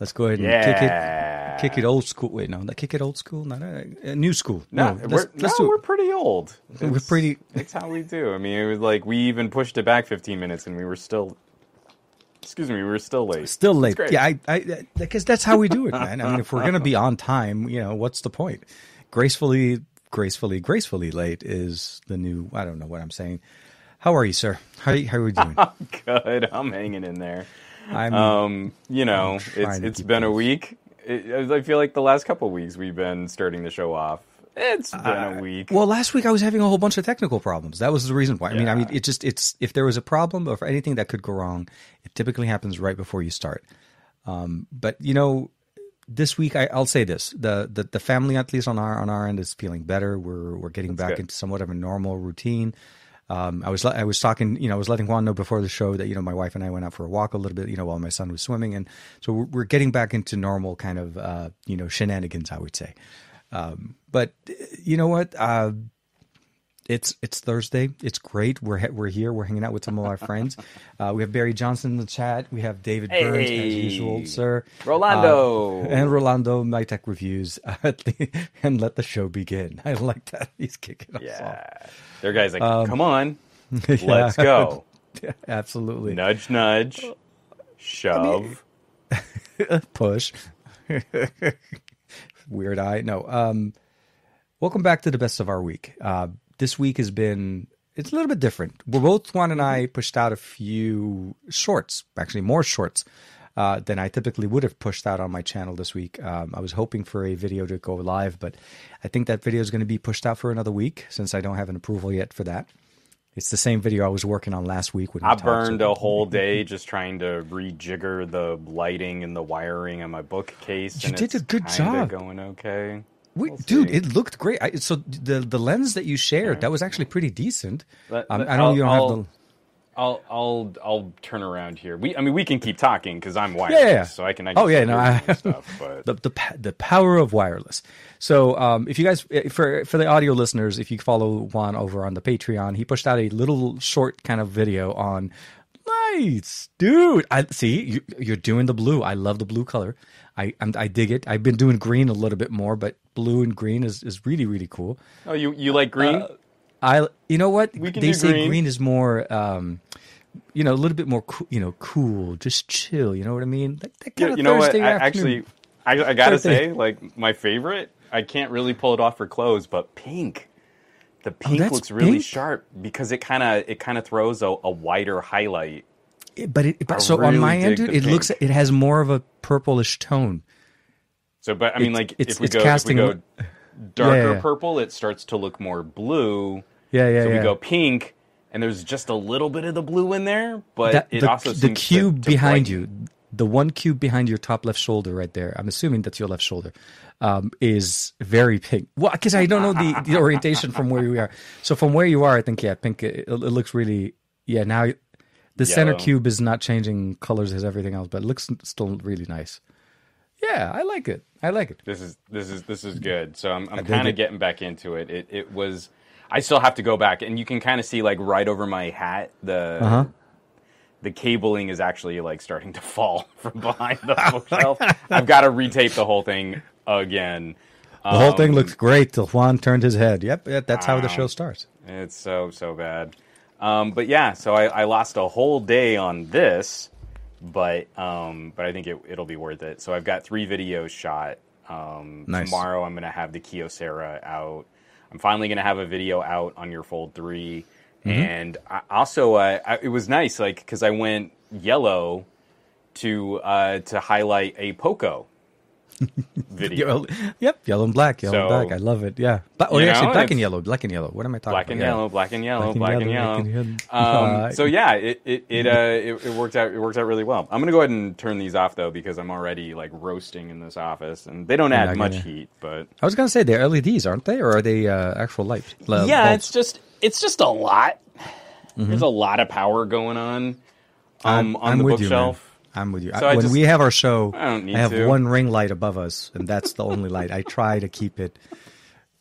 Let's go ahead and Yeah. kick it, kick it old school. Wait, no, not kick it old school, not uh, uh, new school. No, no, we're, let's, no, we're pretty old. We're pretty- It's how we do. I mean, it was like we even pushed it back 15 minutes, and we were still. Excuse me, we were still late. Still late. Yeah, I, I, because that's how we do it, man. I mean, if we're gonna be on time, you know, what's the point? Gracefully, gracefully, gracefully late is the new. I don't know what I'm saying. How are you, sir? How are you, how are we doing? good. I'm hanging in there. I'm. Um, you know, it's it's been a week. It, I feel like the last couple weeks we've been starting the show off. It's been a week. Well, last week I was having a whole bunch of technical problems. That was the reason why. I mean, I mean, it just it's if there was a problem or anything that could go wrong, it typically happens right before you start. Um, but you know, this week I, I'll say this: the, the the family, at least on our on our end, is feeling better. We're we're getting back good. into somewhat of a normal routine. Um, I was I was talking, you know, I was letting Juan know before the show that you know my wife and I went out for a walk a little bit, you know, while my son was swimming, and so we're, we're getting back into normal kind of uh, you know shenanigans, I would say. Um, but you know what? Uh, it's it's Thursday. It's great. We're we're here. We're hanging out with some of our friends. Uh, we have Barry Johnson in the chat. We have David Burns as usual, sir. Rolando. Uh, and Rolando, my tech reviews, and let the show begin. I like that. He's kicking us yeah, their guys like, Um, come on, off. let's go. Absolutely. nudge, nudge, shove. Push. Weird eye. No. Um, welcome back to the best of our week. Uh, this week has been it's a little bit different. We're both Juan and I pushed out a few shorts, actually more shorts uh, than I typically would have pushed out on my channel this week. Um, I was hoping for a video to go live, but I think that video is going to be pushed out for another week since I don't have an approval yet for that. It's the same video I was working on last week. When I burned a whole day just trying to rejigger the lighting and the wiring on my bookcase. You and did a good job. Going okay. We'll dude, see. it looked great. I, so the the lens that you shared that was actually pretty decent. Let- Um, I know I'll- you don't I'll- have the. I'll I'll I'll turn around here. We I mean we can keep talking because I'm wireless, Yeah, yeah, yeah. so I can. I Oh yeah, no, I, stuff, but the the the power of wireless. So um, if you guys for for the audio listeners, if you follow Juan over on the Patreon, he pushed out a little short kind of video on nice, dude. I see you, you're doing the blue. I love the blue color. I I'm, I dig it. I've been doing green a little bit more, but blue and green is is really really cool. oh you you like green? Uh, I you know what they say green. green. is more um you know a little bit more coo- you know cool just chill you know what I mean that, that kind of you know what? I, actually, I, I gotta Thursday. say, like my favorite. I can't really pull it off for clothes, but pink. The pink Oh, looks really pink? sharp because it kind of it kind of throws a, a wider highlight. It- but it but so on my end dude, it looks it has more of a purplish tone So, but I mean, It's- like it's- if we go casting if we go darker yeah. purple, it starts to look more blue. yeah yeah so yeah we go pink, and there's just a little bit of the blue in there, but that, it the, also the seems to- cube to behind brighten. you the one cube behind your top left shoulder right there i'm assuming that's your left shoulder um, is very pink well because i don't know the, the orientation from where we are so from where you are i think yeah pink it, it looks really yeah now the center cube is not changing colors as everything else but it looks still really nice yeah i like it i like it This is this is this is good. So I'm I'm kind of getting back into it. It it was. I still have to go back, and you can kind of see like right over my hat the. Uh-huh. The cabling is actually like starting to fall from behind the bookshelf. I've got to retape the whole thing again. the whole Um, thing looks great till juan turned his head yep, yep that's how the show starts It's so so bad. Um, but yeah, so I, I lost a whole day on this, but um, but I think it, it'll be worth it. So I've got three videos shot. Um, Nice. Tomorrow I'm gonna have the Kyocera out. I'm finally gonna have a video out on your Fold 3 Mm-hmm. and I, also uh, I, it was nice, like because I went yellow to uh, to highlight a Poco video. Yellow, yep, yellow and black, yellow and black. I love it. Yeah, but oh, You yeah, actually, know, black and yellow, black and yellow. What am I talking black about? and Yeah. yellow, black and yellow, Black and yellow, black and yellow. Um, Uh, so yeah, it it it, uh, it it worked out. It worked out really well. I'm gonna go ahead and turn these off though because I'm already like roasting in this office, and they don't add much gonna- heat. But I was gonna say they're LEDs, aren't they, or are they uh, actual lights? Yeah, bulbs? it's just it's just a lot. There's a lot of power going on um, on the with you, bookshelf. I'm with you. So I- I when just- we have our show, I don't need have to. one ring light above us, and that's the only light. I try to keep it.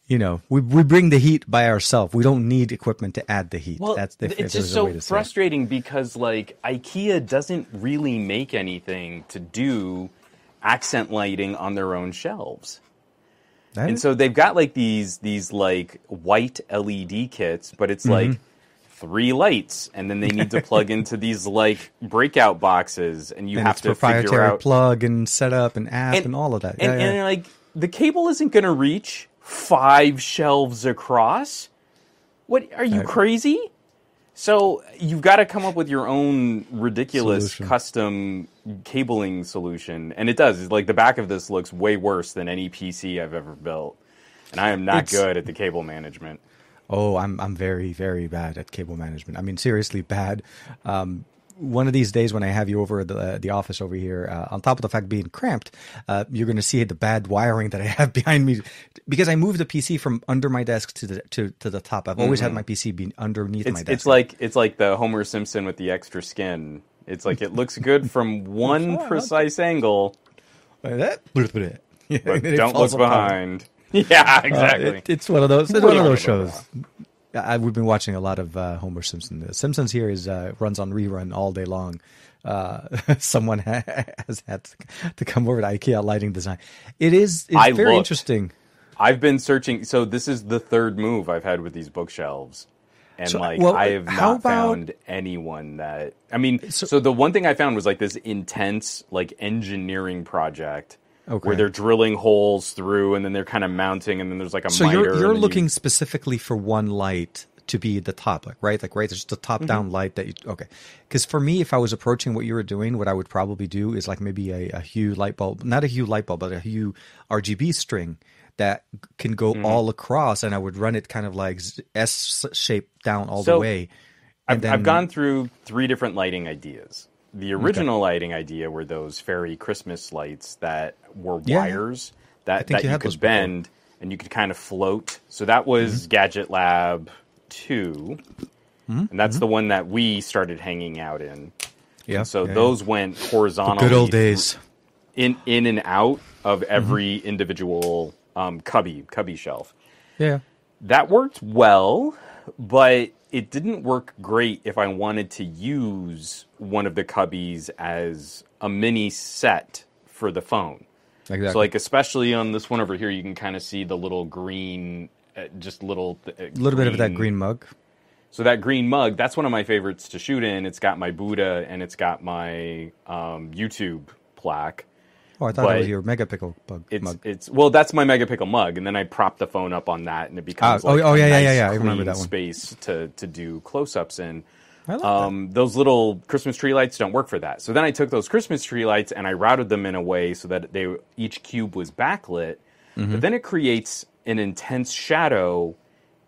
You know, we we bring the heat by ourselves. We don't need equipment to add the heat. Well, that's the, it's just so to say it. frustrating because like IKEA doesn't really make anything to do accent lighting on their own shelves. That And is- so they've got like these these like white LED kits, but it's like Mm-hmm. Three lights, and then they need to plug into these like breakout boxes, and you and have to figure proprietary out plug and setup and app and, all of that. and, yeah, yeah. and like the cable isn't going to reach five shelves across. What are you crazy? So you've got to come up with your own ridiculous Solution. custom cabling solution, and it does. It's like the back of this looks way worse than any PC I've ever built, and I am not It's- good at the cable management. Oh, I'm I'm very very bad at cable management. I mean, seriously bad. Um, one of these days when I have you over at the uh, the office over here, uh, on top of the fact being cramped, uh, you're going to see the bad wiring that I have behind me because I moved the PC from under my desk to the to, to the top. I've always had my PC be underneath my It's desk. it's like it's like the Homer Simpson with the extra skin. It's like it looks good from one precise angle, Like that, but don't look behind. Yeah, Uh, exactly. it- it's one of those. It's one of those shows. I, we've been watching a lot of uh, Homer Simpson. The Simpsons here is uh, runs on rerun all day long. Uh, someone has had to, to come over to IKEA lighting design. It is it's I very looked. interesting. I've been searching. So this is the third move I've had with these bookshelves, and So, like well, I have not about- found anyone that. I mean, so, So- the one thing I found was like this intense like engineering project Okay. where they're drilling holes through, and then they're kind of mounting, and then there's like a So miter. you're you're then you- looking specifically for one light to be the top, like right, like right. There's just a top Mm-hmm. down light that you okay. Because for me, if I was approaching what you were doing, what I would probably do is like maybe a, a Hue light bulb, not a Hue light bulb, but a Hue RGB string that can go Mm-hmm. all across, and I would run it kind of like S shape down all the way. I've, then- I've gone through three different lighting ideas. The original lighting idea were those fairy Christmas lights that were Yeah. wires that, that you you, could those before. Mm-hmm. bend and you could kind of float. So that was Gadget Lab 2. Mm-hmm. And that's the one that we started hanging out in. Yeah. So yeah, yeah. those went horizontally good old days. in in and out of Mm-hmm. every individual um, cubby cubby shelf Yeah. that worked well, but it didn't work great if I wanted to use one of the cubbies as a mini set for the phone. Exactly. So, like, especially on this one over here, you can kind of see the little green, uh, just little. Uh, a little bit of that green mug. So that green mug, that's one of my favorites to shoot in. It's got my Buddha and it's got my um, YouTube plaque. Oh, I thought it was your megapixel bug It's mug. it's well, that's my megapixel mug, and then I prop the phone up on that, and it becomes Ah, oh, like oh, a yeah, yeah, yeah, nice, yeah, I remember that one. space to to do close ups in. I like Um, those little Christmas tree lights don't work for that. So then I took those Christmas tree lights and I routed them in a way so that they each cube was backlit. Mm-hmm. But then it creates an intense shadow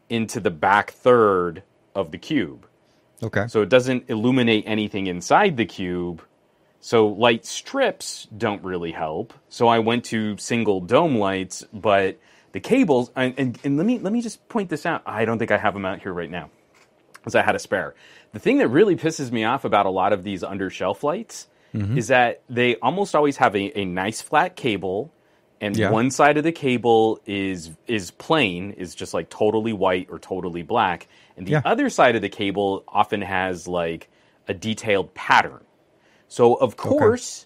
into the back third of the cube. Okay. So it doesn't illuminate anything inside the cube. So light strips don't really help. So I went to single dome lights, but the cables and, and, and let me let me just point this out. I don't think I have them out here right now. Because I had a spare. The thing that really pisses me off about a lot of these under shelf lights Mm-hmm. is that they almost always have a, a nice flat cable and Yeah. one side of the cable is is plain, is just like totally white or totally black, and the Yeah. other side of the cable often has like a detailed pattern. So of course,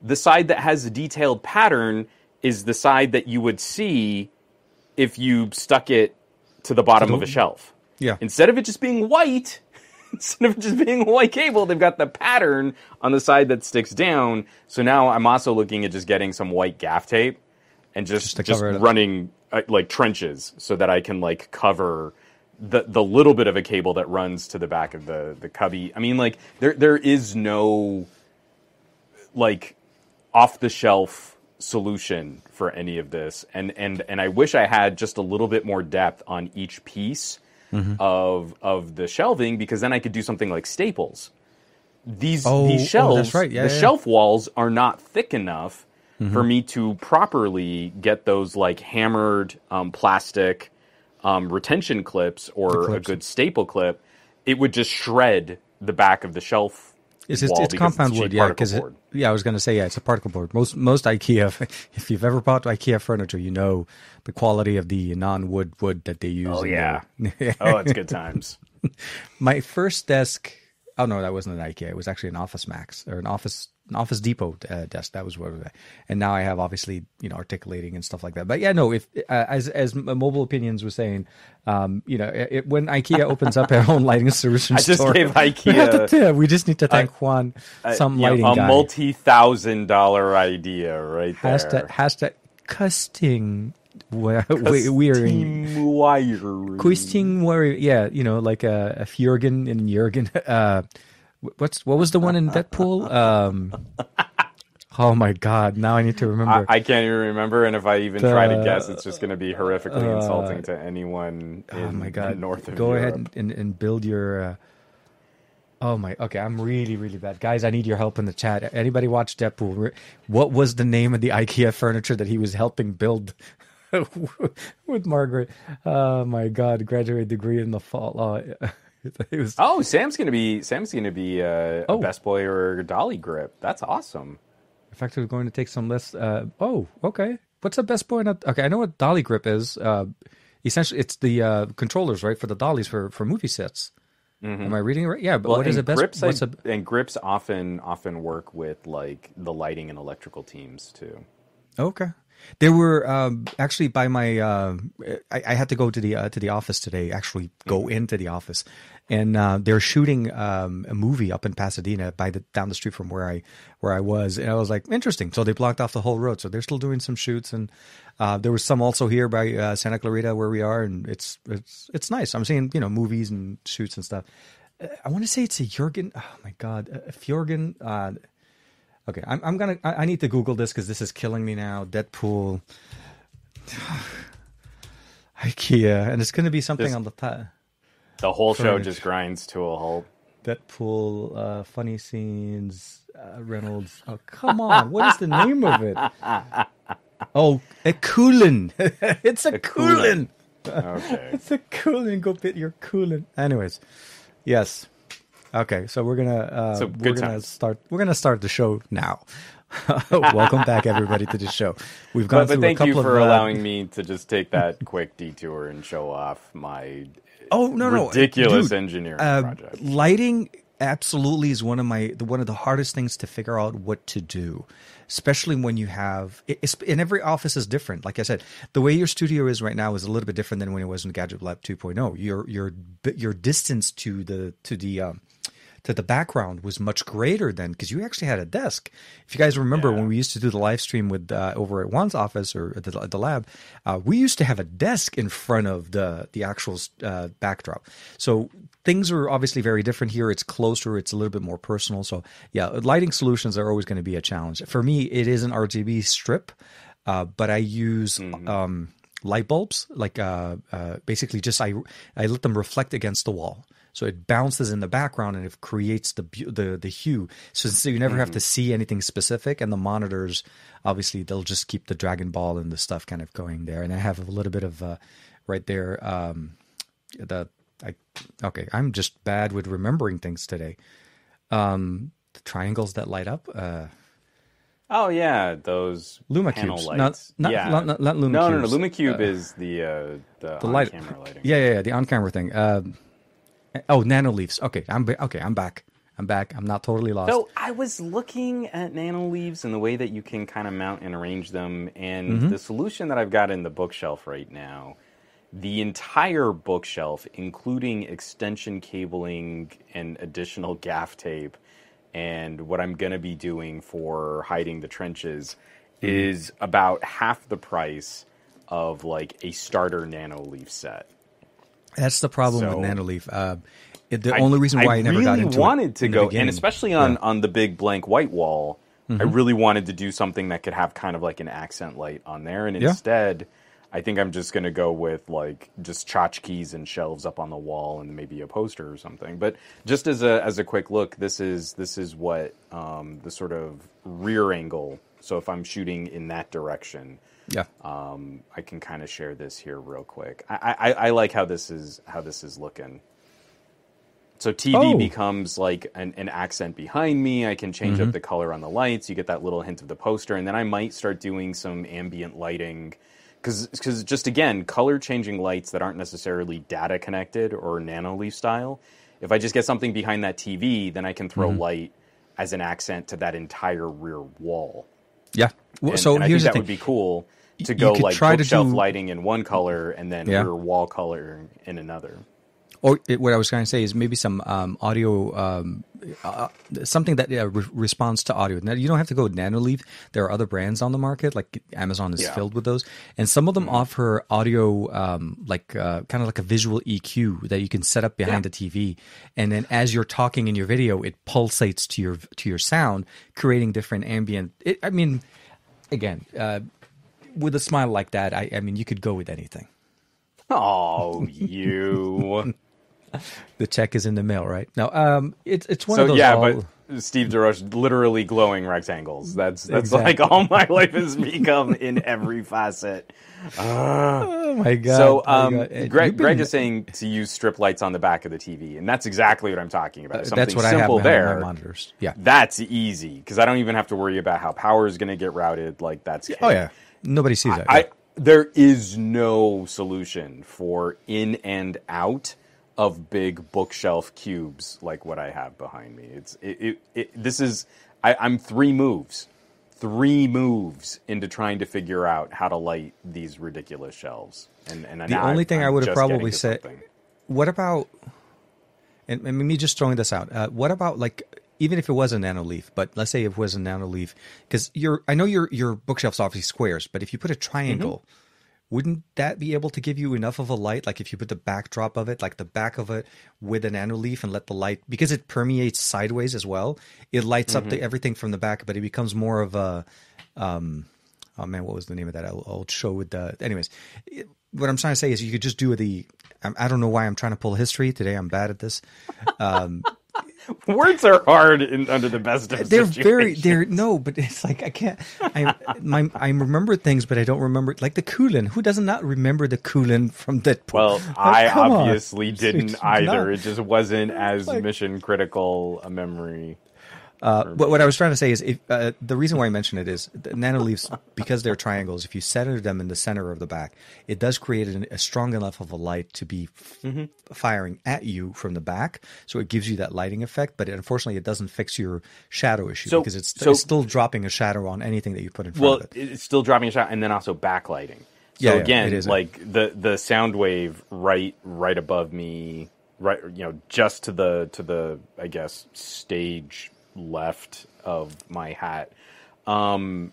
the side that has a detailed pattern is the side that you would see if you stuck it to the bottom the- of a shelf. Yeah. Instead of it just being white, instead of just being white cable, they've got the pattern on the side that sticks down. So now I'm also looking at just getting some white gaff tape and just Just just, cover it up. running uh, like trenches so that I can like cover the the little bit of a cable that runs to the back of the the cubby. I mean, like there there is no like off the shelf solution for any of this and and and I wish I had just a little bit more depth on each piece Mm-hmm. of of the shelving because then I could do something like staples. These Oh, oh, these that's shelves, right. Yeah, the yeah, yeah. shelf walls are not thick enough Mm-hmm. for me to properly get those like hammered um, plastic um, retention clips or a good staple clip. It would just shred the back of the shelf. It's, it's, it's compound cheap wood, yeah. Because yeah, I was going to say yeah, it's a particle board. Most most IKEA, if you've ever bought IKEA furniture, you know the quality of the non-wood wood that they use. Oh yeah, their- oh it's good times. My first desk. Oh no, that wasn't an IKEA. It was actually an Office Max or an Office an Office Depot uh, desk. That was what was. And now I have obviously you know articulating and stuff like that. But yeah, no. If uh, as as Mobile Opinions was saying, um, you know, it, when IKEA opens up their own lighting solution I just store, gave IKEA we just need to thank Juan, some you know, lighting a guy. multi-thousand dollar idea right there. hashtag hashtag custing. We, we, we are in Team wiring. Questing Warrior, yeah, you know, like a, a Fjorgen and Jurgen. Uh, what's what was the one in Deadpool? Um, oh my god! Now I need to remember. I can't even remember, and if I even try to guess, it's just going to be horrifically uh, insulting to anyone in, oh my god! north of Go Europe. ahead and, and, build your. Uh, oh my. Okay, I'm really really bad, guys. I need your help in the chat. Anybody watch Deadpool? What was the name of the IKEA furniture that he was helping build? with Margaret, oh my God! Graduate degree in the fall. Uh, it was Oh, Sam's going to be Sam's going to be uh, Oh. a Best Boy or Dolly grip. That's awesome. In fact, we're going to take some less. Uh, oh, okay. What's the best boy? Not okay. I know what dolly grip is. Uh, essentially, it's the uh, controllers, right, for the dollies for for movie sets. Am I reading it right? Yeah, but what is the best? grips? what's I, a, and grips often often work with like the lighting and electrical teams too. okay. There were um, actually by my. Uh, I, I had to go to the uh, to the office today. Actually, go into the office, and uh, they're shooting um, a movie up in Pasadena by the down the street from where I where I was, and I was like, interesting. So they blocked off the whole road, so they're still doing some shoots, and uh, there was some also here by uh, Santa Clarita where we are, and it's it's it's nice. I'm seeing you know movies and shoots and stuff. Uh, I want to say it's a Jurgen. Oh my god, a Fjorgen. Okay, I'm I'm gonna. I, I need to Google this because this is killing me now. Deadpool. IKEA, and it's going to be something on the top. The whole show Furniture. just grinds to a halt. Deadpool, uh, funny scenes, uh, Reynolds. Oh, come on. What is the name of it? Oh, a Coolin. it's a, Coolin. Okay. It's a Coolin. Go bit your Coolin. Anyways, yes. Okay, so we're gonna uh, So, we're gonna times. start. We're gonna start the show now. Welcome back, everybody, to the show. We've gone But, but through thank a couple you for of uh, allowing me to just take that quick detour and show off my Oh no, no, ridiculous Dude, engineering uh, project. Lighting absolutely is one of my the, one of the hardest things to figure out what to do, especially when you have. and every office is different. Like I said, the way your studio is right now is a little bit different than when it was in Gadget Lab 2.0. Your your your distance to the to the um, to the background was much greater then because you actually had a desk. If you guys remember Yeah. when we used to do the live stream with uh, over at Juan's office or at the, at the lab, uh, we used to have a desk in front of the the actual uh, backdrop. So things are obviously very different here. It's closer. It's a little bit more personal. So yeah, lighting solutions are always going to be a challenge for me. It is an RGB strip, uh, but I use. Um, light bulbs like uh, uh, basically just I I let them reflect against the wall so it bounces in the background and it creates the the the hue so, so you never have to see anything specific and the monitors obviously they'll just keep the dragon ball and the stuff kind of going there and I have a little bit of uh, right there um, the I okay I'm just bad with remembering things today um, the triangles that light up uh, Oh yeah, those Luma panel cubes. lights. Not- not- yeah. not- not- not Luma no, no, no. cubes. LumaCube is the uh, the, the light camera lighting. Yeah, yeah, yeah, the on-camera thing. Um oh, nano leaves. Okay, I'm okay. I'm back. I'm back. I'm not totally lost. So I was looking at nano leaves and the way that you can kind of mount and arrange them, and Mm-hmm. the solution that I've got in the bookshelf right now, the entire bookshelf, including extension cabling and additional gaff tape, and what I'm going to be doing for hiding the trenches, Mm-hmm. is about half the price of like a starter Nanoleaf set. That's the problem So- with nanoleaf. Uh, the I- only reason why I, never really got into wanted to in go, and especially on on the big blank white wall, I Mm-hmm. really wanted to do something that could have kind of like an accent light on there. And Yeah. instead, I think I'm just going to go with like just tchotchkes and shelves up on the wall, and maybe a poster or something. But just as a as a quick look, this is this is what um, the sort of rear angle. So if I'm shooting in that direction, yeah, um, I can kind of share this here real quick. I, I, I like how this is how this is looking. So TV Oh. becomes like an, an accent behind me. I can change Mm-hmm. up the color on the lights. You get that little hint of the poster, and then I might start doing some ambient lighting. Because just again, color changing lights that aren't necessarily data connected or Nanoleaf style. If I just get something behind that TV, then I can throw Mm-hmm. light as an accent to that entire rear wall. Yeah. Well, And, so and I here's think the that thing. would be cool to go like try to bookshelf do- lighting in one color and then Yeah. rear wall color in another. Or it, what I was going to say is maybe some um, audio, um, uh, something that uh, re- responds to audio. Now you don't have to go with Nanoleaf. There are other brands on the market, like Amazon is Yeah. filled with those, and some of them offer audio, um, like uh, kind of like a visual EQ that you can set up behind Yeah. the TV, and then as you're talking in your video, it pulsates to your to your sound, creating different ambient. It, I mean, again, uh, with a smile like that, I, I mean, you could go with anything. Oh, you. The check is in the mail, right? Now, um, it's it's one so of those. yeah, all- but Steve DeRoche literally glowing rectangles. That's that's Exactly. like all my life has become in every facet. Oh my god! so Oh um, God. Uh, Greg, been- Greg is saying to use strip lights on the back of the TV, and that's exactly what I'm talking about. Something Uh, that's what I have simple there. my monitors. Yeah. That's easy because I don't even have to worry about how power is going to get routed. Like that's Oh yeah. Nobody sees that. I there is no solution for in and out of big bookshelf cubes like what I have behind me. It's it, it, it this is I, I'm three moves, three moves into trying to figure out how to light these ridiculous shelves. And and the only I- thing I I'm would have probably said. What about? And, and me just throwing this out. Uh, what about like even if it was a Nanoleaf, but let's say it was a Nanoleaf, because your I know your your bookshelf's obviously squares, but if you put a triangle. Mm-hmm. Wouldn't that be able to give you enough of a light? Like if you put the backdrop of it, like the back of it, with a Nanoleaf, and let the light because it permeates sideways as well. It lights up Mm-hmm. the, everything from the back, but it becomes more of a um, oh man, what was the name of that old, old show with the? Anyways, it- what I'm trying to say is you could just do the. I'm, I don't know why I'm trying to pull history today. I'm bad at this. Words are hard in, under the best of They're very. They're no, but it's like I can't. I my I remember things, but I don't remember like the Kulin. Who does not remember the Kulin from Deadpool? Well, Like, I come on. obviously didn't not- either. It just wasn't as like- mission critical a memory. Uh, but what I was trying to say is, if, uh, the reason why I mention it is the nano leaves because they're triangles. If you center them in the center of the back, it does create an, a strong enough of a light to be f- Mm-hmm. firing at you from the back. So it gives you that lighting effect. But unfortunately, it doesn't fix your shadow issue So- because it's, so- it's still dropping a shadow on anything that you put in front Well, of it. Well it's still dropping a shadow, and then also backlighting. So Yeah, yeah, again, it is. like the the sound wave right right above me, right you know, just to the to the I guess stage left of my hat. Um,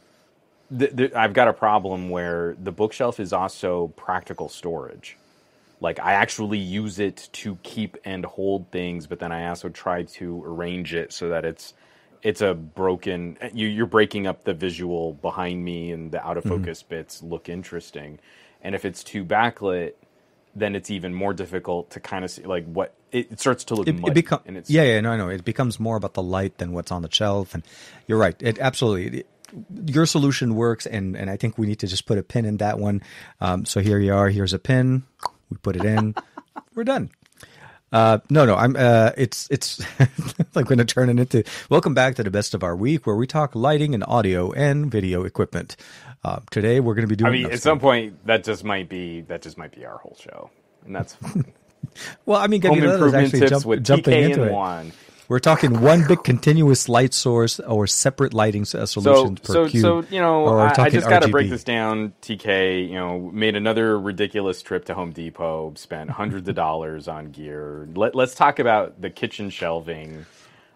th- th- I've got a problem where the bookshelf is also practical storage. Like I actually use it to keep and hold things, but then I also try to arrange it so that it's it's a broken. You, you're breaking up the visual behind me, and the out of focus bits look interesting. And if it's too backlit, then it's even more difficult to kind of see like what it, it starts to look it, muddy. it become yeah yeah no no it becomes more about the light than what's on the shelf and you're right it absolutely it- your solution works and and i think we need to just put a pin in that one um, so here you are here's a pin we put it in we're done uh, no, no, I'm. Uh, it's it's like going to turn it into. Welcome back to the best of our week, where we talk lighting and audio and video equipment. Uh, today, we're going to be doing. I mean, no, at some point, that just might be that just might be our whole show, and that's fine. well, I mean, home improvement actually tips jump, with jumping TK into and it. Juan. We're talking one big continuous light source or separate lighting s- uh, So, solutions per so, cube. so you know, I, I just got to break this down. TK, you know, made another ridiculous trip to Home Depot, spent hundreds of dollars on gear. Let, let's talk about the kitchen shelving,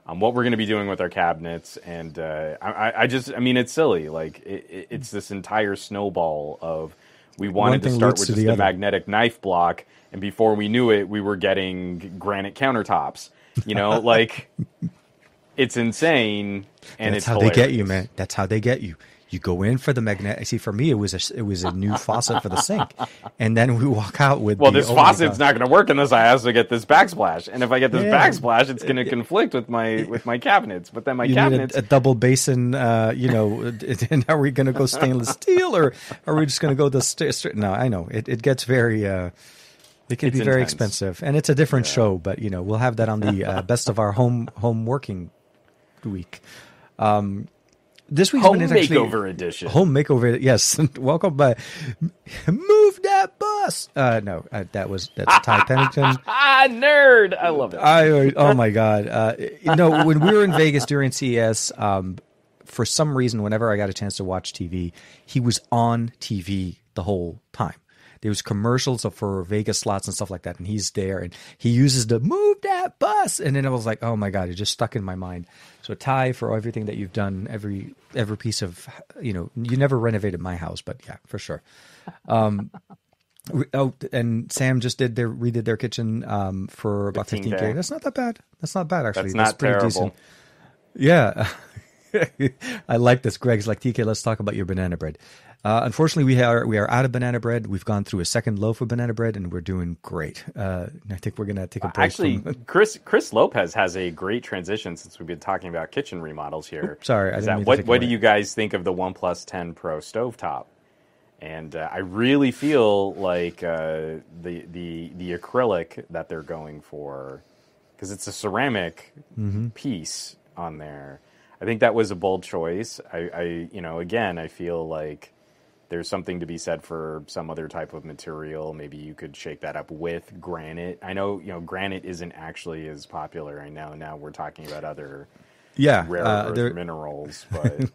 um, what we're going to be doing with our cabinets, and uh, I, I- just, I mean, it's silly. Like, it, it- it's this entire snowball of we wanted to start with to just the a magnetic knife block, and before we knew it, we were getting granite countertops. You know, like. It's insane, and That's it's how they get you, man. That's how they get you. You go in for the magnet. See, for me, it was a it was a new faucet for the sink, and then we walk out with. Well, the, this oh faucet's not going to work unless I also get this backsplash. And if I get this Yeah. backsplash, it's going to conflict with my with my cabinets. But then my You cabinets, a, a double basin. Uh, you know, and are we going to go stainless steel or are we just going to go the st- no? I know it. It gets very. Uh, it can It's be very intense. expensive, and it's a different show. But you know, we'll have that on the uh, best of our home home working week. Um, this week's Home makeover edition. home makeover. Yes, welcome by. Move that bus. Uh, no, uh, that was that's Ty Pennington. Ah, nerd! I love it. I oh my god. Uh, you know, when we were in Vegas during CES, um, for some reason, whenever I got a chance to watch TV, he was on TV the whole time. There was commercials for Vegas slots and stuff like that, and he's there, and he uses the "move that bus," and then I was like, "Oh my god!" It just stuck in my mind. So Ty, for everything that you've done, every every piece of, you know, you never renovated my house, but yeah, for sure. Um, oh, and Sam just did their redid their kitchen um, for about 15 15k. That's not that bad. That's not bad actually. That's not terrible. Yeah. I like this. Greg's like TK. Let's talk about your banana bread. Uh, unfortunately, we are we are out of banana bread. We've gone through a second loaf of banana bread, and we're doing great. Uh, I think we're gonna take a break. Actually, from, Chris Chris Lopez has a great transition since we've been talking about kitchen remodels here. sorry, I didn't that what what do you guys think of the OnePlus 10 Pro stovetop? And uh, I really feel like uh, the the the acrylic that they're going for because it's a ceramic Mm-hmm. piece on there. I think that was a bold choice. I, I you know again I feel like there's something to be said for some other type of material. Maybe you could shake that up with granite. I know you know granite isn't actually as popular right now. Now we're talking about other yeah, rare uh, earth there- minerals, but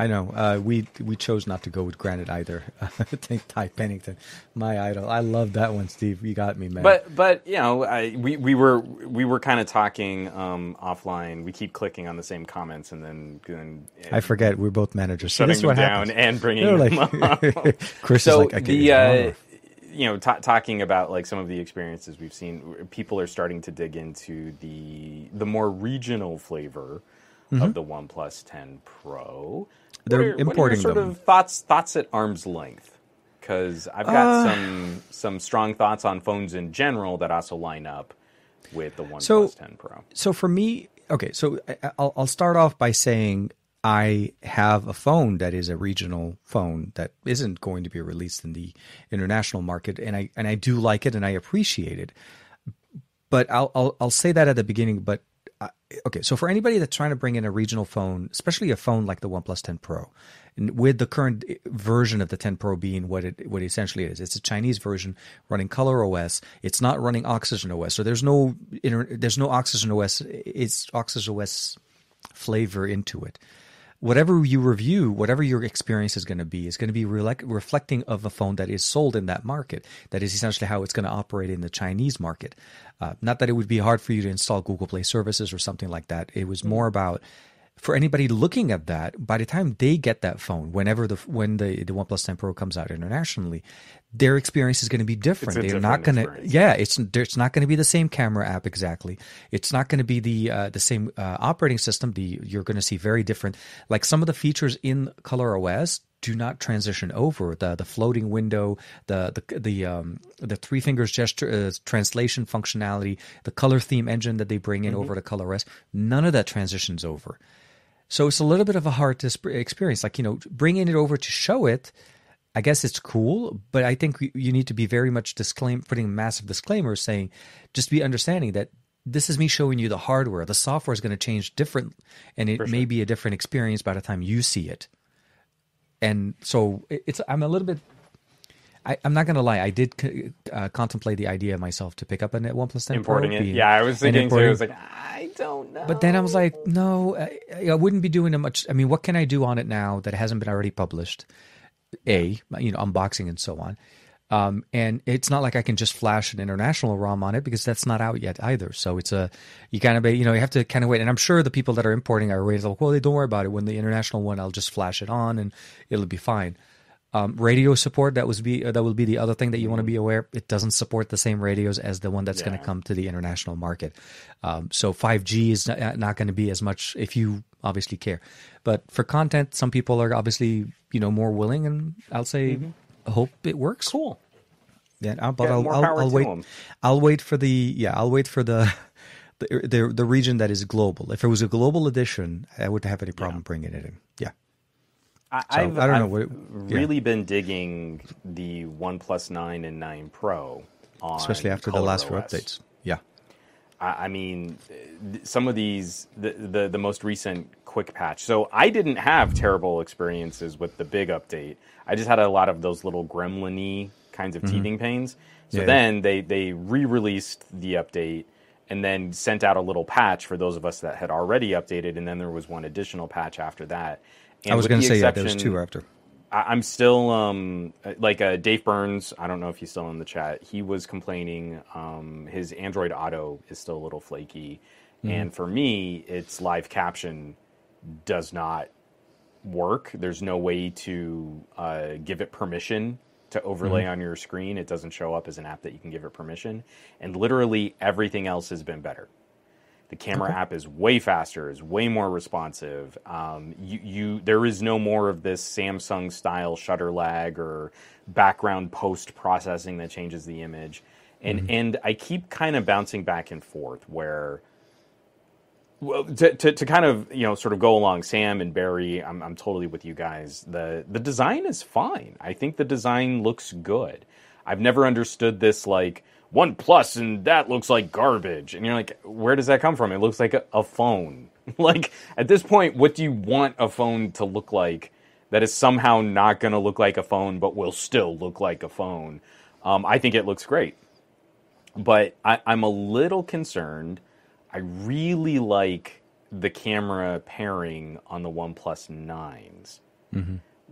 I know. Uh, we we chose not to go with granite either. Thank Ty Pennington, my idol. I love that one, Steve. You got me, man. but but you know I, we we were we were kind of talking um, offline. We keep clicking on the same comments and then, then I forget we're both managers. Shutting this is them down happens. and bringing They're them up. Chris so is like, I the uh, you know ta talking about like some of the experiences we've seen people are starting to dig into the the more regional flavor of the OnePlus 10 Pro Mm-hmm. They're what are, what are your importing sort them. of thoughts thoughts at arm's length because I've got Uh, some some strong thoughts on phones in general that also line up with the OnePlus So- 10 Pro so for me, okay, so I'll, I'll start off by saying I have a phone that is a regional phone that isn't going to be released in the international market, and I and I do like it and I appreciate it. But I'll I'll, I'll say that at the beginning. But okay, so for anybody that's trying to bring in a regional phone, especially a phone like the OnePlus 10 Pro, with the current eh, version of the 10 Pro being what it what essentially is, it's a Chinese version running Color OS. It's not running Oxygen OS, so there's no there's no Oxygen OS. Eh, it's Oxygen OS flavor into it. Whatever you review, whatever your experience is going to be, is going to be relec- reflecting of a phone that is sold in that market. That is essentially how it's going to operate in the Chinese market. Uh, not that it would be hard for you to install Google Play services or something like that. It was more about for anybody looking at that, by the time they get that phone, whenever the when the the OnePlus 10 Pro comes out internationally, their experience is going to be different. They're not going to, yeah, it's it's not going to be the same camera app exactly. It's not going to be the uh, the same uh, operating system. The you're going to see very different. Like some of the features in Color OS do not transition over the the floating window, the the the um, the three fingers gesture uh, translation functionality, the color theme engine that they bring in over to Color OS. None of that transitions over. So it's a little bit of a hard experience. Like you know, bringing it over to show it. I guess it's cool, but I think you- you need to be very much disclaim, putting massive disclaimers saying, just be understanding that this is me showing you the hardware. The software is going to change different, and it may be a different experience by the time you see it. And so it's I'm a little bit. I, I'm not going to lie. I did c- uh, contemplate the idea myself to pick up a OnePlus 10 importing Pro. it being- yeah I was thinking too I was like I don't know but then I was like, no, I, I wouldn't be doing a much. I mean, what can I do on it now that hasn't been already published? A, you know, unboxing and so on. Um, and it's not like I can just flash an international ROM on it because that's not out yet either. So it's a, you kind of, you know, you have to kind of wait. And I'm sure the people that are importing are waiting like, well, they don't worry about it. When the international one, I'll just flash it on and it'll be fine. Um, radio support that was be that will be the other thing that you want to be aware. It doesn't support the same radios as the one that's going to come to the international market. Um, so 5G is not, not going to be as much if you obviously care. But for content, some people are obviously you know more willing, and I'll say hope it works. cool Yeah, but Yeah, I'll, I'll, I'll wait. 'em. I'll wait for the yeah. I'll wait for the. The, the the region that is global. If it was a global edition, I wouldn't have any problem bringing it in. Yeah, I, So, I've, I don't know I've what it- yeah. really been digging the OnePlus 9 and 9 Pro on especially after the last few updates. Yeah, I, I mean, some of these, the, the the most recent quick patch. So I didn't have terrible experiences with the big update. I just had a lot of those little gremlin-y kinds of mm-hmm. teething pains. So Yeah, yeah. then they they re-released the update and then sent out a little patch for those of us that had already updated, and then there was one additional patch after that. And I was going to say yeah, there was exception- two after. I, I'm still um like uh, Dave Burns. I don't know if he's still in the chat. He was complaining. Um, his Android Auto is still a little flaky, and for me, its live caption does not work. There's no way to uh, give it permission to overlay on your screen. It doesn't show up as an app that you can give it permission, and literally everything else has been better. The camera app is way faster, is way more responsive. Um, you, you, there is no more of this Samsung style shutter lag or background post processing that changes the image. And and I keep kind of bouncing back and forth where well, to, to, to kind of you know sort of go along Sam and Barry, I'm I'm totally with you guys. The the design is fine. I think the design looks good. I've never understood this like one plus and that looks like garbage. And you're like, where does that come from? It looks like a, a phone. like at this point, what do you want a phone to look like that is somehow not going to look like a phone but will still look like a phone? Um, I think it looks great but I, I'm a little concerned. I really like the camera pairing on the OnePlus 9s.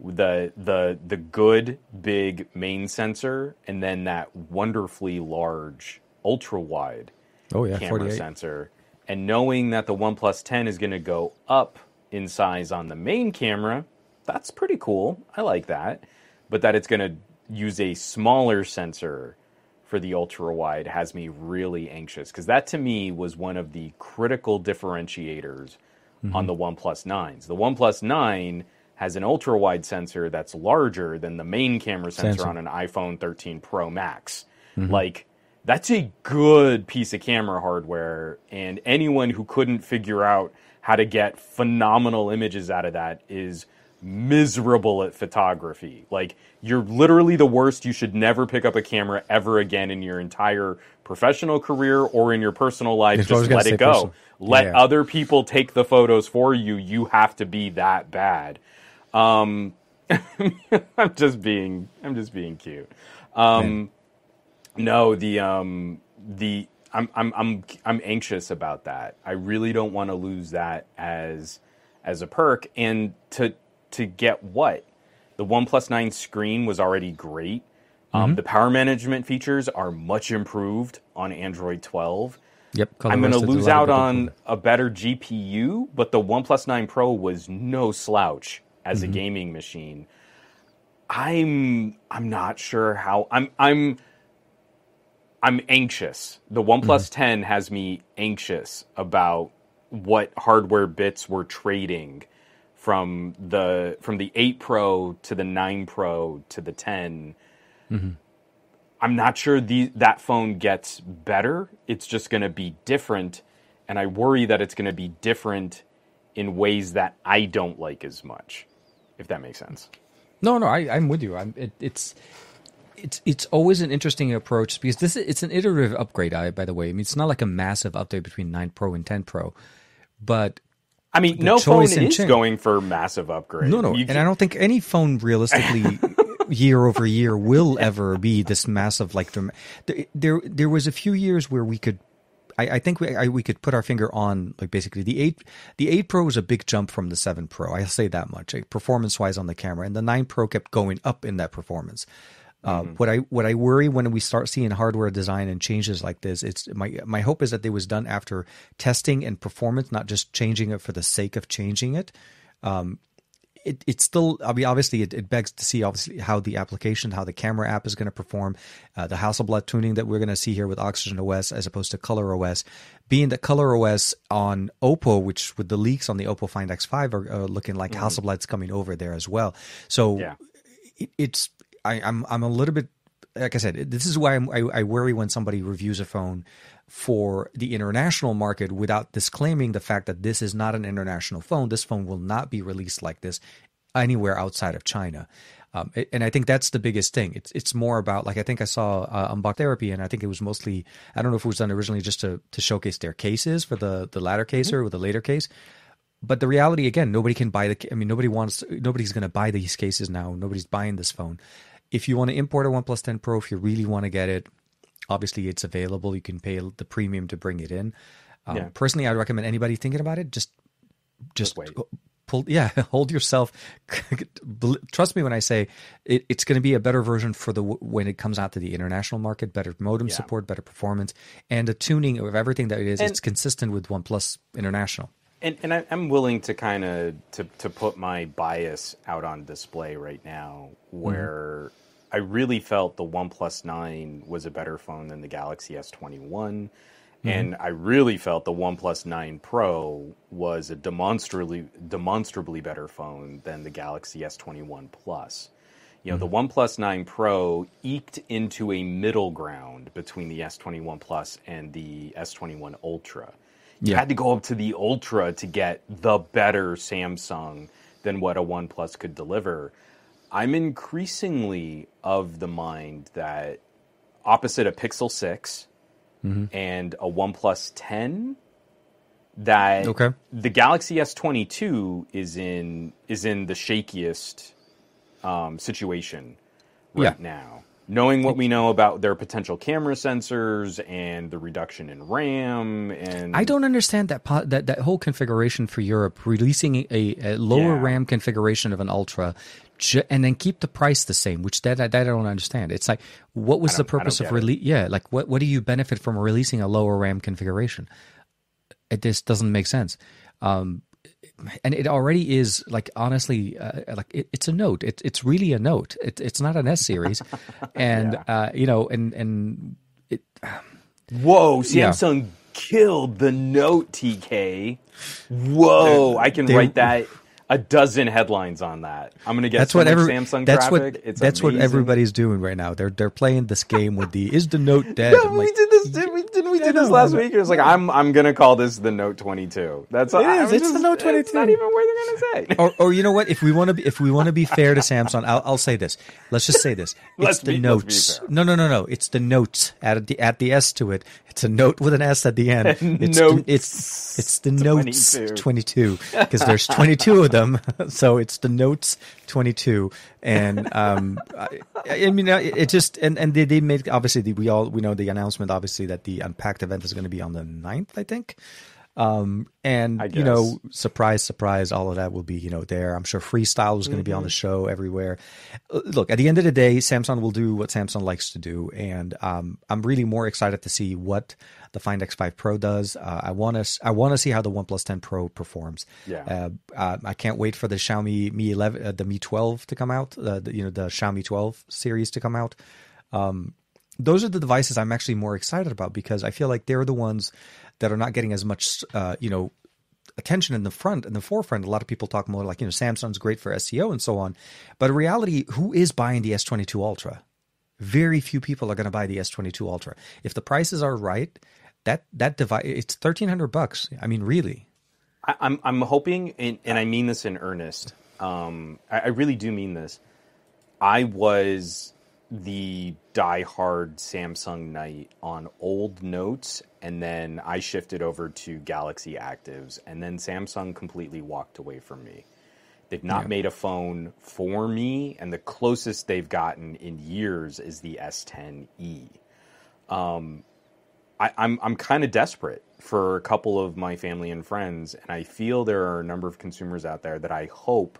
The the the good big main sensor, and then that wonderfully large ultra wide Oh yeah, camera 48. sensor. And knowing that the OnePlus 10 is going to go up in size on the main camera, that's pretty cool. I like that. But that it's going to use a smaller sensor for the ultra wide has me really anxious because that to me was one of the critical differentiators on mm-hmm. the OnePlus 9s. The OnePlus 9 has an ultra wide sensor that's larger than the main camera sensor Sensor. on an iPhone 13 Pro Max. Mm-hmm. Like that's a good piece of camera hardware and anyone who couldn't figure out how to get phenomenal images out of that is miserable at photography. Like you're literally the worst. You should never pick up a camera ever again in your entire professional career or in your personal life. That's what I was Just let it go. personal. Let Yeah. other people take the photos for you. You have to be that bad. Um, I'm just being I'm just being cute. Um, no, the um, the I'm I'm I'm I'm anxious about that. I really don't want to lose that as as a perk and to to get what the OnePlus 9 screen was already great. Um, the power management features are much improved on Android 12. Yep. I'm going to rusted, there's a lose out on a better GPU, but the OnePlus 9 Pro was no slouch as Mm-hmm. a gaming machine. I'm I'm not sure how I'm I'm I'm anxious. The OnePlus 10 has me anxious about what hardware bits we're trading from the from the 8 Pro to the 9 Pro to the 10. I'm not sure the that phone gets better. It's just going to be different, and I worry that it's going to be different in ways that I don't like as much. If that makes sense. No, no, I, I'm with you. I'm, it, it's it's it's always an interesting approach because this is, it's an iterative upgrade. I, by the way, I mean it's not like a massive update between nine Pro and ten Pro, but I mean, no phone is change. going for massive upgrade. no, no, You and can- I don't think any phone realistically year over year will ever be this massive. Like there, there, there was a few years where we could. I, I think we I, we could put our finger on like basically the eight the eight Pro was a big jump from the seven Pro. I'll say that much. Performance wise on the camera, and the nine Pro kept going up in that performance. Uh, what I what I worry when we start seeing hardware design and changes like this, it's my my hope is that it was done after testing and performance, not just changing it for the sake of changing it. Um, it, it's still I mean obviously it, it begs to see obviously how the application how the camera app is going to perform uh, the Hasselblad tuning that we're going to see here with Oxygen OS as opposed to Color OS being that Color OS on Oppo which with the leaks on the Oppo Find X5 are uh, looking like Hasselblad's coming over there as well. So Yeah. it, it's I, I'm I'm a little bit like I said this is why I'm, I, I worry when somebody reviews a phone for the international market without disclaiming the fact that this is not an international phone. This phone will not be released like this anywhere outside of China. Um, and I think that's the biggest thing. It's it's more about like I think I saw uh, Unbox Therapy, and I think it was mostly I don't know if it was done originally just to to showcase their cases for the the latter case or the Latercase but the reality again, nobody can buy the. I mean, nobody wants. Nobody's going to buy these cases now. Nobody's buying this phone. If you want to import a OnePlus 10 Pro, if you really want to get it, obviously it's available. You can pay the premium to bring it in. Um, Yeah. Personally, I'd recommend anybody thinking about it just just wait. pull. Yeah, hold yourself. Trust me when I say it, it's going to be a better version for the when it comes out to the international market. Better modem Yeah. support, better performance, and the tuning of everything that it is. And- it's consistent with OnePlus International. And, and I, I'm willing to kind of to, to put my bias out on display right now, where I really felt the OnePlus Nine was a better phone than the Galaxy S21, mm-hmm. and I really felt the OnePlus Nine Pro was a demonstrably demonstrably better phone than the Galaxy S21 Plus. You know, the mm-hmm. OnePlus 9 Pro eked into a middle ground between the S21 Plus and the S21 Ultra. You Yeah. had to go up to the Ultra to get the better Samsung than what a OnePlus could deliver. I'm increasingly of the mind that opposite a Pixel 6 Mm-hmm. and a OnePlus 10, that Okay. the Galaxy S22 is in is in the shakiest um, situation right Yeah. now. Knowing what we know about their potential camera sensors and the reduction in RAM, and I don't understand that po- that that whole configuration for Europe, releasing a, a lower Yeah. RAM configuration of an Ultra, ju- and then keep the price the same. Which that, that I don't understand. It's like, what was the don't- I don't purpose of get release? Yeah, like what what do you benefit from releasing a lower RAM configuration? It just doesn't make sense. Um, and it already is like honestly uh, like it, it's a note it, it's really a note it, it's not an s series and uh, you know and and it, whoa, Yeah. Samsung killed the Note TK. Whoa, I can they- write that a dozen headlines on that. I'm gonna get that's so what every Samsung that's traffic. what it's that's what everybody's doing right now. They're they're playing this game with the is the note dead? Yeah, I'm we like, did this. Did we? Didn't we Yeah, do this no, last no. week? It was like I'm. I'm gonna call this the Note 22. That's it is, it's the Note It's 22. not even where they're gonna say. or, or you know what? If we want to be if we want to be fair to Samsung, I'll, I'll say this. Let's just say this. It's the be- notes. No, no, no, no. It's the notes. Add the add the s to it. It's a note with an s at the end. It's Notes the, it's it's the notes twenty two because there's twenty two of them. So it's the notes twenty two. And um, I, I mean, it just and and they they made obviously the, we all we know the announcement obviously that the unpacked event is going to be on the 9th, I think. Um, and you know, surprise, surprise, all of that will be, you know, there. I'm sure freestyle was going to be on the show everywhere. Uh, Look, at the end of the day, Samsung will do what Samsung likes to do, and um, I'm really more excited to see what the Find X5 Pro does. Uh, I want to, I want to see how the OnePlus 10 Pro performs. Yeah. Uh, uh, I can't wait for the Xiaomi Mi 11, uh, the Mi 12 to come out. Uh, the, you know, the Xiaomi 12 series to come out Um, those are the devices I'm actually more excited about because I feel like they're the ones that are not getting as much, uh, you know, attention in the front, in the forefront. A lot of people talk more like, you know, Samsung's great for SEO and so on. But in reality, who is buying the S22 Ultra? Very few people are going to buy the S22 Ultra. If the prices are right, that that device it's thirteen hundred bucks. I mean, really. I, I'm. I'm hoping, and, and I mean this in earnest. Um, I, I really do mean this. I was the diehard Samsung Knight on old notes, and then I shifted over to Galaxy Actives, and then Samsung completely walked away from me. They've not Yeah. made a phone for me, and the closest they've gotten in years is the S10e. Um, I, I'm I'm kind of desperate for a couple of my family and friends, and I feel there are a number of consumers out there that I hope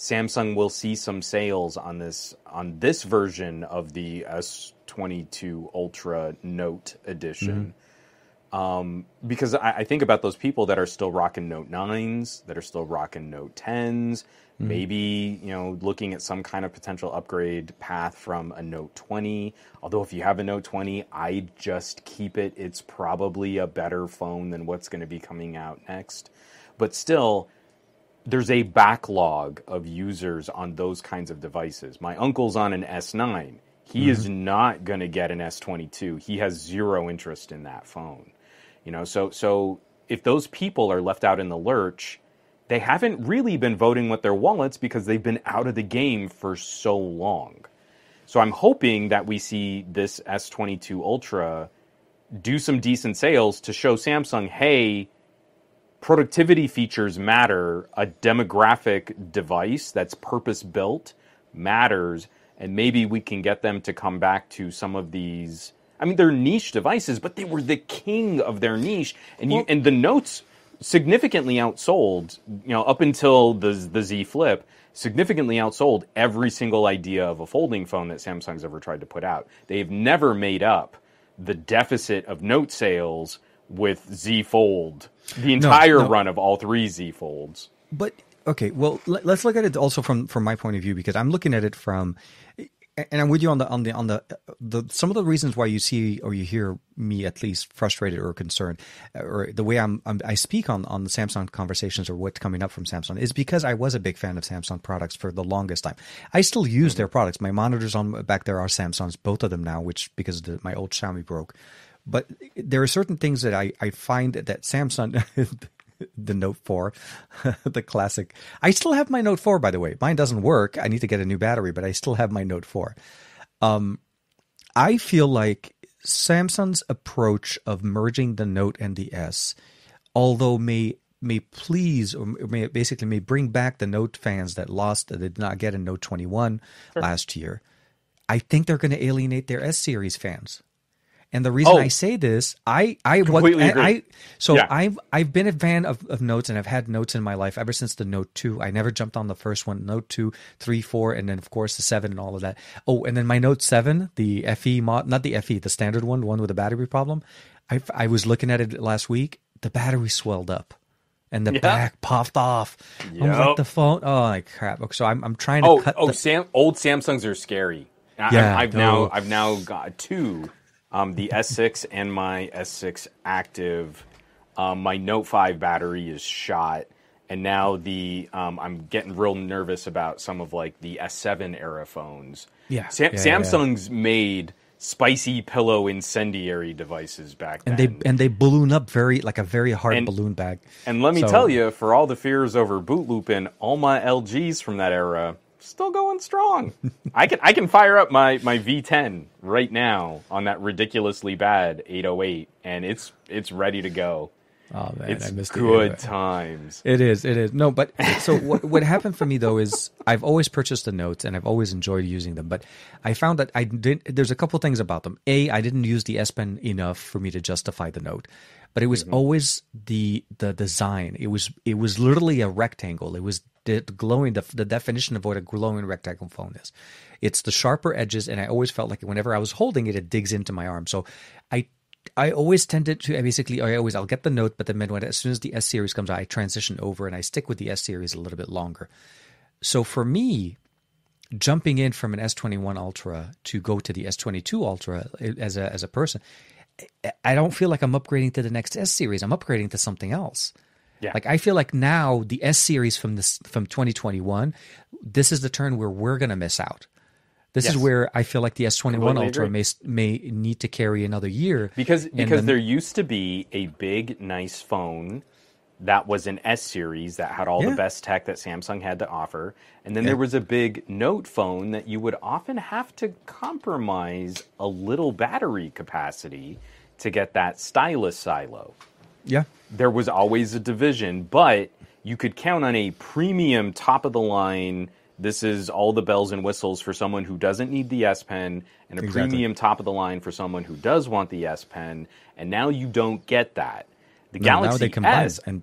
Samsung will see some sales on this on this version of the S22 Ultra Note edition. Um, because I, I think about those people that are still rocking Note 9s, that are still rocking Note 10s, maybe, you know, looking at some kind of potential upgrade path from a Note 20. Although, if you have a Note 20, I just keep it. It's probably a better phone than what's going to be coming out next. But still, there's a backlog of users on those kinds of devices. My uncle's on an S9. He mm-hmm. is not going to get an S22. He has zero interest in that phone. You know, so so if those people are left out in the lurch, they haven't really been voting with their wallets because they've been out of the game for so long. So I'm hoping that we see this S22 Ultra do some decent sales to show Samsung, hey, productivity features matter. A demographic device that's purpose built matters, and maybe we can get them to come back to some of these. I mean, they're niche devices, but they were the king of their niche, and you and the notes significantly outsold. You know, up until the the Z Flip, significantly outsold every single idea of a folding phone that Samsung's ever tried to put out. They've never made up the deficit of note sales with Z Fold, the entire no, no. run of all three Z Folds. But okay, well, let, us look at it also from from my point of view because I'm looking at it from, and I'm with you on the on the on the the some of the reasons why you see or you hear me at least frustrated or concerned, or the way I'm, I'm i speak on on the Samsung conversations or what's coming up from Samsung is because I was a big fan of Samsung products for the longest time. I still use mm-hmm. their products. My monitors on back there are Samsungs, both of them now, which because the, my old Xiaomi broke. But there are certain things that I, I find that Samsung, the Note 4, the classic. I still have my Note 4, by the way. Mine doesn't work. I need to get a new battery, but I still have my Note 4. Um, I feel like Samsung's approach of merging the Note and the S, although may may please or may basically may bring back the Note fans that lost that did not get a Note 21 sure. last year. I think they're going to alienate their S series fans. And the reason oh, I say this, I I what, agree. I, so yeah. I've I've been a fan of, of notes and I've had notes in my life ever since the Note two. I never jumped on the first one, Note two, three, four, and then of course the seven and all of that. Oh, and then my Note seven, the FE mod, not the FE, the standard one, the one with a battery problem. I I was looking at it last week. The battery swelled up and the back popped off. Yep. I was like, the phone. Oh, like crap. So I'm I'm trying to oh, cut. Oh, the... Sam, old Samsungs are scary. Yeah, I, have now I've now got two um, the S6 and my S6 active. Um, my Note 5 battery is shot, and now the um, I'm getting real nervous about some of like the S7 era phones. Yeah, Sam- yeah Samsung's yeah. made spicy pillow incendiary devices back and then. they and they balloon up very like a very hard and, balloon bag. And let me so, tell you, for all the fears over boot looping, all my LGs from that era still going strong. I can I can fire up my my V10 right now on that ridiculously bad 808, and it's it's ready to go. Oh man, it's I missed good times. It is, it is. No, but so what what happened for me though is I've always purchased the notes and I've always enjoyed using them, but I found that I didn't. There's a couple things about them. A, I didn't use the S Pen enough for me to justify the note but it was mm-hmm. always the the design. It was it was literally a rectangle. It was the glowing the, the definition of what a glowing rectangle phone is. It's the sharper edges, and I always felt like whenever I was holding it, it digs into my arm. So I I always tended to basically I always I'll get the note, but then when as soon as the S series comes out, I transition over and I stick with the S series a little bit longer. So for me, jumping in from an S21 Ultra to go to the S22 Ultra eh, as a as a person, I don't feel like I'm upgrading to the next S series. I'm upgrading to something else. Yeah. Like I feel like now the S series from this from 2021, this is the turn where we're going to miss out. This yes. is where I feel like the S21 Ultra may may need to carry another year because because then, there used to be a big nice phone that was an S series that had all yeah. the best tech that Samsung had to offer, and then yeah. there was a big Note phone that you would often have to compromise a little battery capacity to get that stylus silo. Yeah. There was always a division, but you could count on a premium top of the line. This is all the bells and whistles for someone who doesn't need the S Pen, and a exactly. premium top of the line for someone who does want the S Pen. And now you don't get that. The no, Galaxy S, and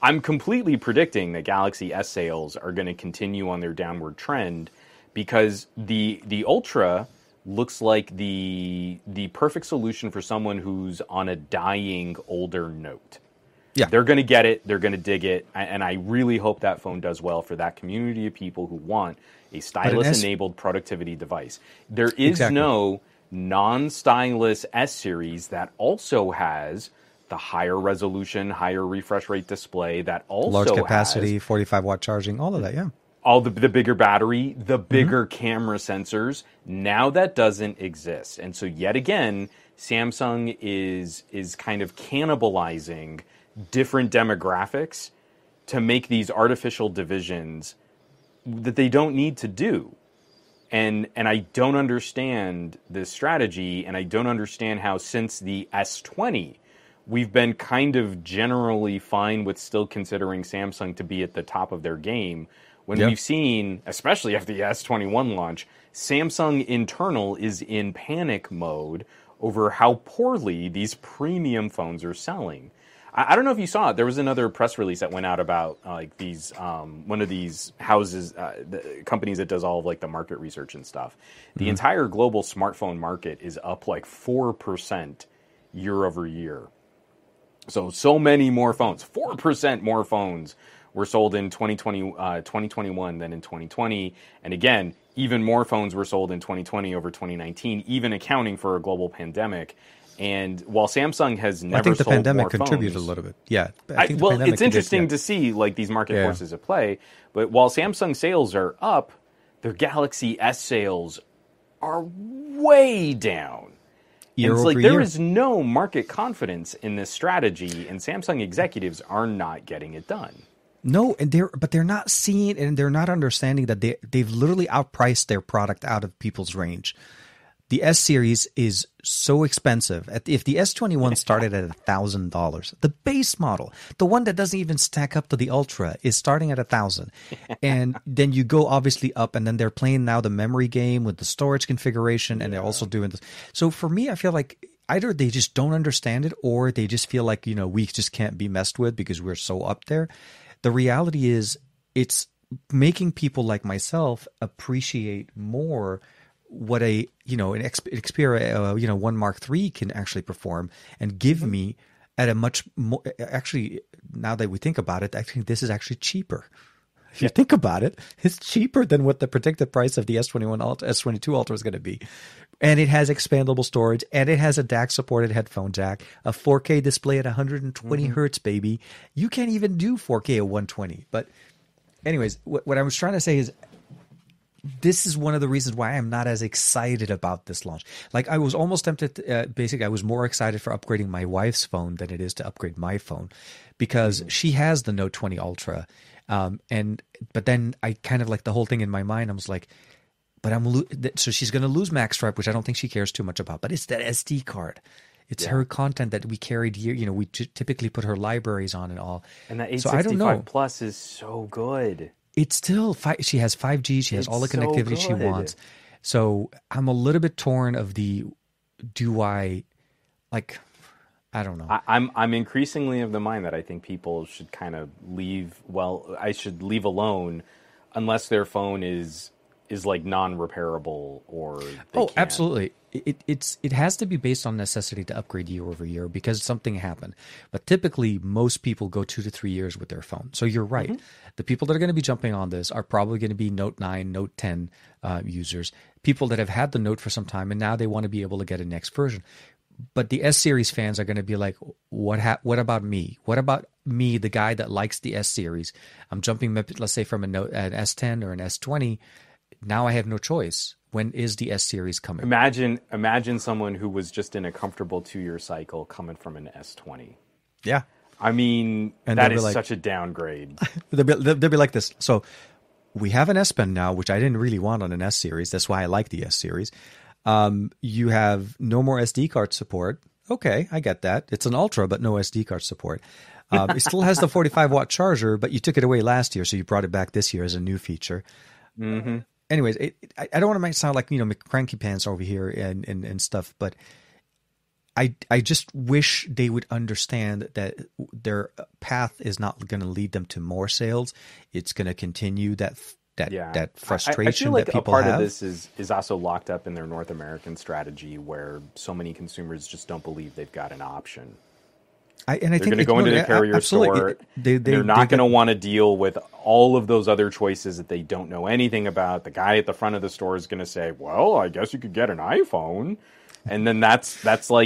I'm completely predicting that Galaxy S sales are going to continue on their downward trend because the the Ultra looks like the the perfect solution for someone who's on a dying older note. Yeah. They're going to get it, they're going to dig it, and I really hope that phone does well for that community of people who want a stylus enabled productivity device. There is exactly. no non-stylus S series that also has the higher resolution, higher refresh rate display that also large capacity, has, 45 watt charging, all of that, yeah all the, the bigger battery, the mm-hmm. bigger mm-hmm. camera sensors. Now that doesn't exist, and so yet again, Samsung is is kind of cannibalizing different demographics to make these artificial divisions that they don't need to do. And and I don't understand this strategy, and I don't understand how since the S20 we've been kind of generally fine with still considering Samsung to be at the top of their game when Yep. we've seen, especially after the S21 launch, Samsung internal is in panic mode over how poorly these premium phones are selling. I, I don't know if you saw it. There was another press release that went out about uh, like these um, one of these houses, uh, the companies that does all of like the market research and stuff. The entire global smartphone market is up like four percent year over year. So so many more phones, four percent more phones were sold in 2020, uh, 2021 than in 2020, and again, even more phones were sold in 2020 over 2019, even accounting for a global pandemic. And while Samsung has never I think the pandemic contributed phones, a little bit. Yeah. I think the well, it's interesting contributed- to see like these market Yeah. forces at play. But while Samsung sales are up, their Galaxy S sales are way down. Year And it's like there year. is no market confidence in this strategy, and Samsung executives are not getting it done. No, and they're but they're not seeing and they're not understanding that they they've literally outpriced their product out of people's range. The S series is so expensive. If the S twenty one started at thousand dollars, the base model, the one that doesn't even stack up to the Ultra, is starting at a thousand, and then you go obviously up, and then they're playing now the memory game with the storage configuration, and they're also doing this. So for me, I feel like either they just don't understand it, or they just feel like you know we just can't be messed with because we're so up there. The reality is, it's making people like myself appreciate more what a you know an Xperia uh, you know one Mark III can actually perform and give me at a much more actually now that we think about it I think this is actually cheaper if you think about it it's cheaper than what the predicted price of the S21 Ultra S22 Ultra is going to be. And it has expandable storage and it has a DAC supported headphone jack a 4K display at 120 hertz baby. You can't even do 4K at 120 but anyways what, what I was trying to say is this is one of the reasons why I'm not as excited about this launch. Like I was almost tempted. To, uh, basically, I was more excited for upgrading my wife's phone than it is to upgrade my phone, because she has the Note 20 Ultra, um, and but then I kind of like the whole thing in my mind. I was like, but I'm lo- so she's going to lose MaxStripe, which I don't think she cares too much about. But it's that SD card. It's her content that we carried here. You know, we t- typically put her libraries on and all. And that so I don't 865 know. Plus is so good. It's still fi- she has 5G. She has It's all the so connectivity she wants. So I'm a little bit torn of the do I like I don't know. I, I'm I'm increasingly of the mind that I think people should kind of leave. Well, I should leave alone unless their phone is is like non-repairable or oh, can't- absolutely. It, it's it has to be based on necessity to upgrade year over year because something happened. But typically, most people go two to three years with their phone. So you're right. Mm-hmm. The people that are going to be jumping on this are probably going to be Note nine, Note ten uh, users. People that have had the Note for some time and now they want to be able to get a next version. But the S series fans are going to be like, what? Ha- what about me? What about me, the guy that likes the S series? I'm jumping, let's say, from a Note, an S10 or an S20. Now I have no choice. When is the S series coming? Imagine imagine someone who was just in a comfortable two-year cycle coming from an S20. Yeah. I mean, And that they'll be is like- such a downgrade. They'll be, they'll, they'll be like this. So we have an S Pen now, which I didn't really want on an S series. That's why I like the S series. Um, you have no more SD card support. Okay, I get that. It's an Ultra, but no SD card support. Um, it still has the 45 watt charger, but you took it away last year, so you brought it back this year as a new feature. Mm-hmm. Anyways, it, I, I don't want to make it sound like you know cranky pants over here and, and, and stuff, but I I just wish they would understand that their path is not going to lead them to more sales. It's going to continue that that Yeah, that I- frustration I, feel like that people a part have. of this is is also locked up in their North American strategy, where so many consumers just don't believe they've got an option. I, and I They're think going to go into the carrier absolutely. store. It- They, they, They're they not going to want to deal with all of those other choices that they don't know anything about. The guy at the front of the store is going to say, "Well, I guess you could get an iPhone," and then that's that's like